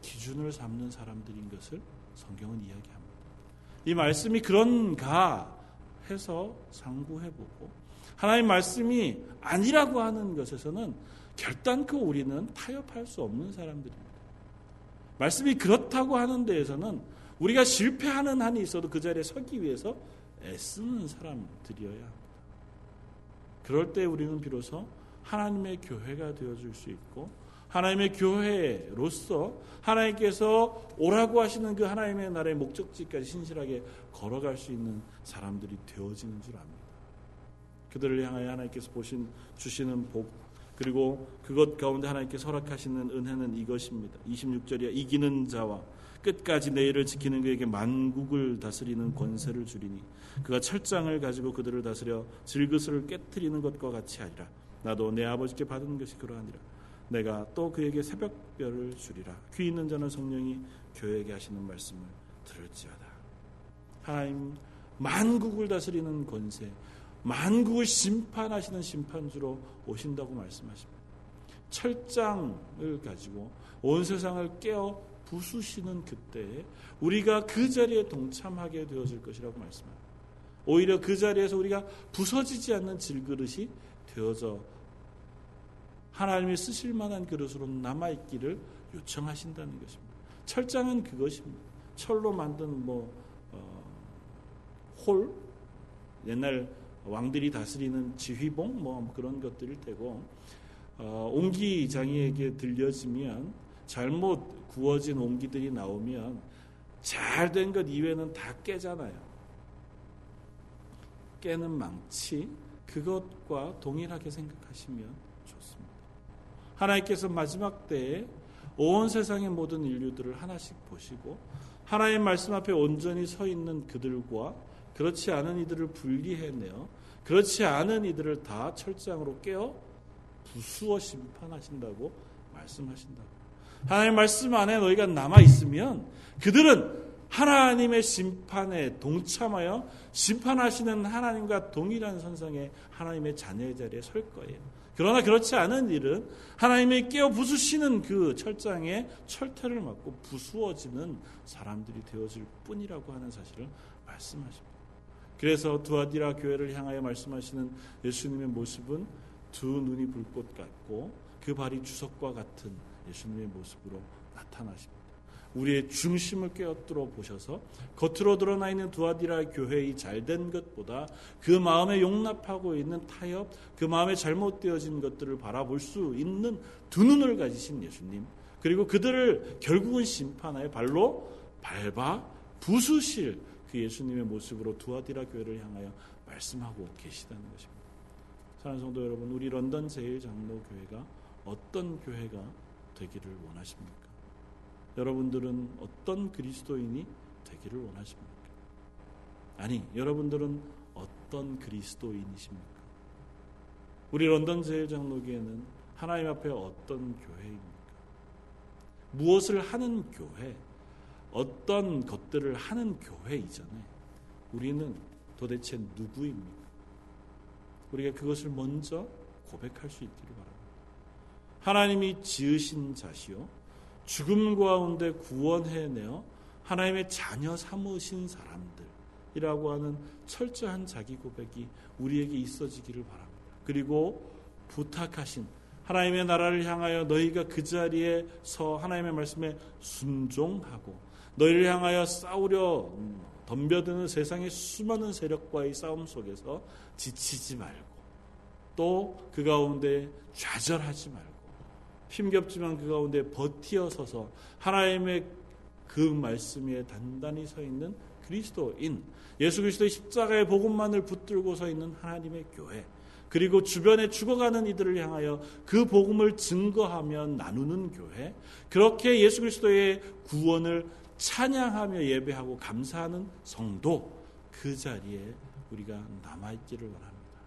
A: 기준을 삼는 사람들인 것을 성경은 이야기합니다. 이 말씀이 그런가 해서 상고해보고 하나님 말씀이 아니라고 하는 것에서는 결단코 우리는 타협할 수 없는 사람들입니다. 말씀이 그렇다고 하는 데에서는 우리가 실패하는 한이 있어도 그 자리에 서기 위해서 애쓰는 사람들이어야 합니다. 그럴 때 우리는 비로소 하나님의 교회가 되어줄 수 있고 하나님의 교회로서 하나님께서 오라고 하시는 그 하나님의 나라의 목적지까지 신실하게 걸어갈 수 있는 사람들이 되어지는 줄 압니다. 그들을 향하여 하나님께서 보신 주시는 복 그리고 그것 가운데 하나님께서 허락하시는 은혜는 이것입니다. 26절이야 이기는 자와 끝까지 내 일을 지키는 그에게 만국을 다스리는 권세를 주리니 그가 철장을 가지고 그들을 다스려 질그스를 깨뜨리는 것과 같이 하리라. 나도 내 아버지께 받은 것이 그러하니라. 내가 또 그에게 새벽별을 주리라. 귀 있는 자는 성령이 교회에게 하시는 말씀을 들을지어다. 하나님 만국을 다스리는 권세, 만국을 심판하시는 심판주로 오신다고 말씀하십니다. 철장을 가지고 온 세상을 깨어 부수시는 그때에 우리가 그 자리에 동참하게 되어질 것이라고 말씀합니다. 오히려 그 자리에서 우리가 부서지지 않는 질그릇이 되어져 하나님이 쓰실 만한 그릇으로 남아있기를 요청하신다는 것입니다. 철장은 그것입니다. 철로 만든 뭐, 어, 홀, 옛날 왕들이 다스리는 지휘봉, 뭐 그런 것들일 테고, 어, 옹기 장이에게 들려지면 잘못 구워진 옹기들이 나오면 잘 된 것 이외에는 다 깨잖아요. 깨는 망치, 그것과 동일하게 생각하시면 하나님께서 마지막 때에 온 세상의 모든 인류들을 하나씩 보시고 하나님 말씀 앞에 온전히 서 있는 그들과 그렇지 않은 이들을 분리해내어 그렇지 않은 이들을 다 철장으로 깨어 부수어 심판하신다고 말씀하신다고. 하나님 말씀 안에 너희가 남아 있으면 그들은 하나님의 심판에 동참하여 심판하시는 하나님과 동일한 선상에 하나님의 자녀의 자리에 설 거예요. 그러나 그렇지 않은 일은 하나님이 깨어 부수시는 그 철장에 철퇴를 맞고 부수어지는 사람들이 되어질 뿐이라고 하는 사실을 말씀하십니다. 그래서 두아디라 교회를 향하여 말씀하시는 예수님의 모습은 두 눈이 불꽃 같고 그 발이 주석과 같은 예수님의 모습으로 나타나십니다. 우리의 중심을 깨어들어 보셔서 겉으로 드러나 있는 두아디라 교회의 잘된 것보다 그 마음에 용납하고 있는 타협, 그 마음에 잘못되어진 것들을 바라볼 수 있는 두 눈을 가지신 예수님, 그리고 그들을 결국은 심판하여 발로 밟아 부수실 그 예수님의 모습으로 두아디라 교회를 향하여 말씀하고 계시다는 것입니다. 사랑하는 성도 여러분, 우리 런던 제일장로교회가 어떤 교회가 되기를 원하십니까? 여러분들은 어떤 그리스도인이 되기를 원하십니까? 아니, 여러분들은 어떤 그리스도인이십니까? 우리 런던 제일장로교회는 하나님 앞에 어떤 교회입니까? 무엇을 하는 교회, 어떤 것들을 하는 교회 이전에 우리는 도대체 누구입니까? 우리가 그것을 먼저 고백할 수 있기를 바랍니다. 하나님이 지으신 자시요 죽음 가운데 구원해내어 하나님의 자녀 삼으신 사람들이라고 하는 철저한 자기 고백이 우리에게 있어지기를 바랍니다. 그리고 부탁하신 하나님의 나라를 향하여 너희가 그 자리에 서 하나님의 말씀에 순종하고 너희를 향하여 싸우려 덤벼드는 세상의 수많은 세력과의 싸움 속에서 지치지 말고 또 그 가운데 좌절하지 말고 힘겹지만 그 가운데 버티어 서서 하나님의 그 말씀 에 단단히 서 있는 그리스도인 예수 그리스도의 십자가의 복음만을 붙들고 서 있는 하나님의 교회 그리고 주변에 죽어가는 이들을 향하여 그 복음을 증거하며 나누는 교회 그렇게 예수 그리스도의 구원을 찬양하며 예배하고 감사하는 성도 그 자리에 우리가 남아있기를 원합니다.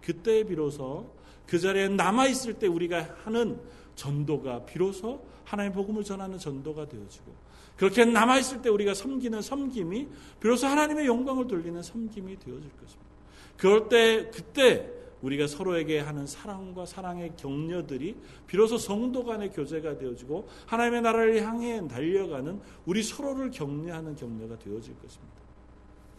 A: 그때 비로소 그 자리에 남아있을 때 우리가 하는 전도가 비로소 하나님의 복음을 전하는 전도가 되어지고 그렇게 남아 있을 때 우리가 섬기는 섬김이 비로소 하나님의 영광을 돌리는 섬김이 되어질 것입니다. 그럴 때 그때 우리가 서로에게 하는 사랑과 사랑의 격려들이 비로소 성도 간의 교제가 되어지고 하나님의 나라를 향해 달려가는 우리 서로를 격려하는 격려가 되어질 것입니다.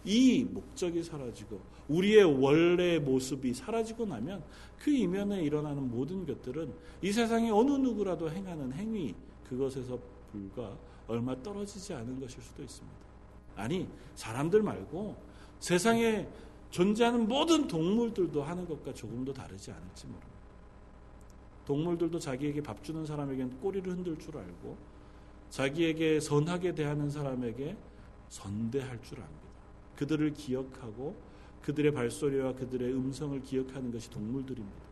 A: 이 목적이 사라지고 우리의 원래 모습이 사라지고 나면 그 이면에 일어나는 모든 것들은 이 세상에 어느 누구라도 행하는 행위 그것에서 불과 얼마 떨어지지 않은 것일 수도 있습니다. 아니 사람들 말고 세상에 존재하는 모든 동물들도 하는 것과 조금도 다르지 않을지 모릅니다. 동물들도 자기에게 밥 주는 사람에게는 꼬리를 흔들 줄 알고 자기에게 선하게 대하는 사람에게 선대할 줄 압니다. 그들을 기억하고 그들의 발소리와 그들의 음성을 기억하는 것이 동물들입니다.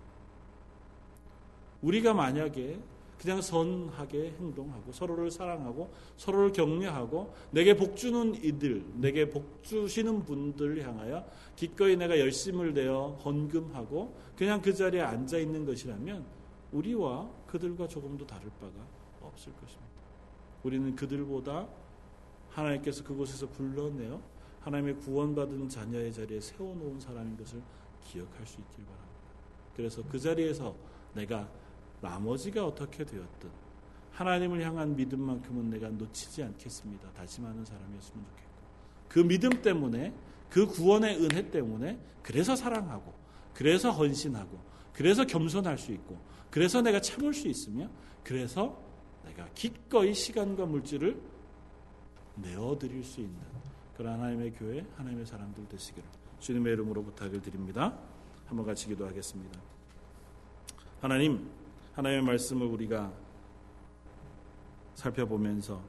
A: 우리가 만약에 그냥 선하게 행동하고 서로를 사랑하고 서로를 격려하고 내게 복 주는 이들, 내게 복 주시는 분들 향하여 기꺼이 내가 열심을 내어 헌금하고 그냥 그 자리에 앉아 있는 것이라면 우리와 그들과 조금도 다를 바가 없을 것입니다. 우리는 그들보다 하나님께서 그곳에서 불러내어 하나님의 구원받은 자녀의 자리에 세워놓은 사람인 것을 기억할 수 있길 바랍니다. 그래서 그 자리에서 내가 나머지가 어떻게 되었든 하나님을 향한 믿음만큼은 내가 놓치지 않겠습니다. 다짐하는 사람이었으면 좋겠고 그 믿음 때문에 그 구원의 은혜 때문에 그래서 사랑하고 그래서 헌신하고 그래서 겸손할 수 있고 그래서 내가 참을 수 있으며 그래서 내가 기꺼이 시간과 물질을 내어드릴 수 있는 그런 하나님의 교회, 하나님의 사람들 되시기를 주님의 이름으로 부탁을 드립니다. 한번 같이 기도하겠습니다. 하나님, 하나님의 말씀을 우리가 살펴보면서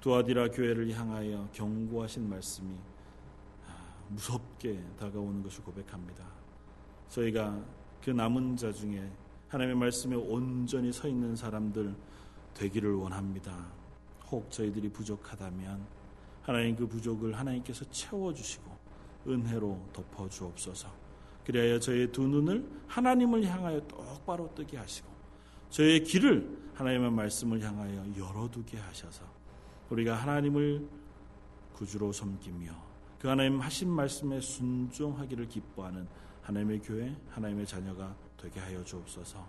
A: 두아디라 교회를 향하여 경고하신 말씀이 아, 무섭게 다가오는 것을 고백합니다. 저희가 그 남은 자 중에 하나님의 말씀에 온전히 서 있는 사람들 되기를 원합니다. 혹 저희들이 부족하다면 하나님 그 부족을 하나님께서 채워주시고 은혜로 덮어 주옵소서. 그리하여 저의 두 눈을 하나님을 향하여 똑바로 뜨게 하시고 저의 길을 하나님의 말씀을 향하여 열어두게 하셔서 우리가 하나님을 구주로 섬기며 그 하나님 하신 말씀에 순종하기를 기뻐하는 하나님의 교회, 하나님의 자녀가 되게 하여 주옵소서.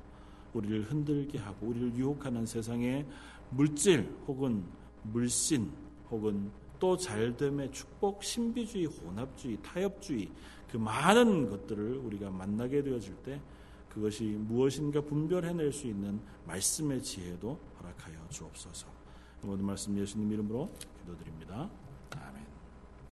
A: 우리를 흔들게 하고 우리를 유혹하는 세상의 물질 혹은 물씬 혹은 또 잘됨의 축복, 신비주의, 혼합주의, 타협주의 그 많은 것들을 우리가 만나게 되어질 때 그것이 무엇인가 분별해낼 수 있는 말씀의 지혜도 허락하여 주옵소서. 모든 말씀 예수님 이름으로 기도드립니다.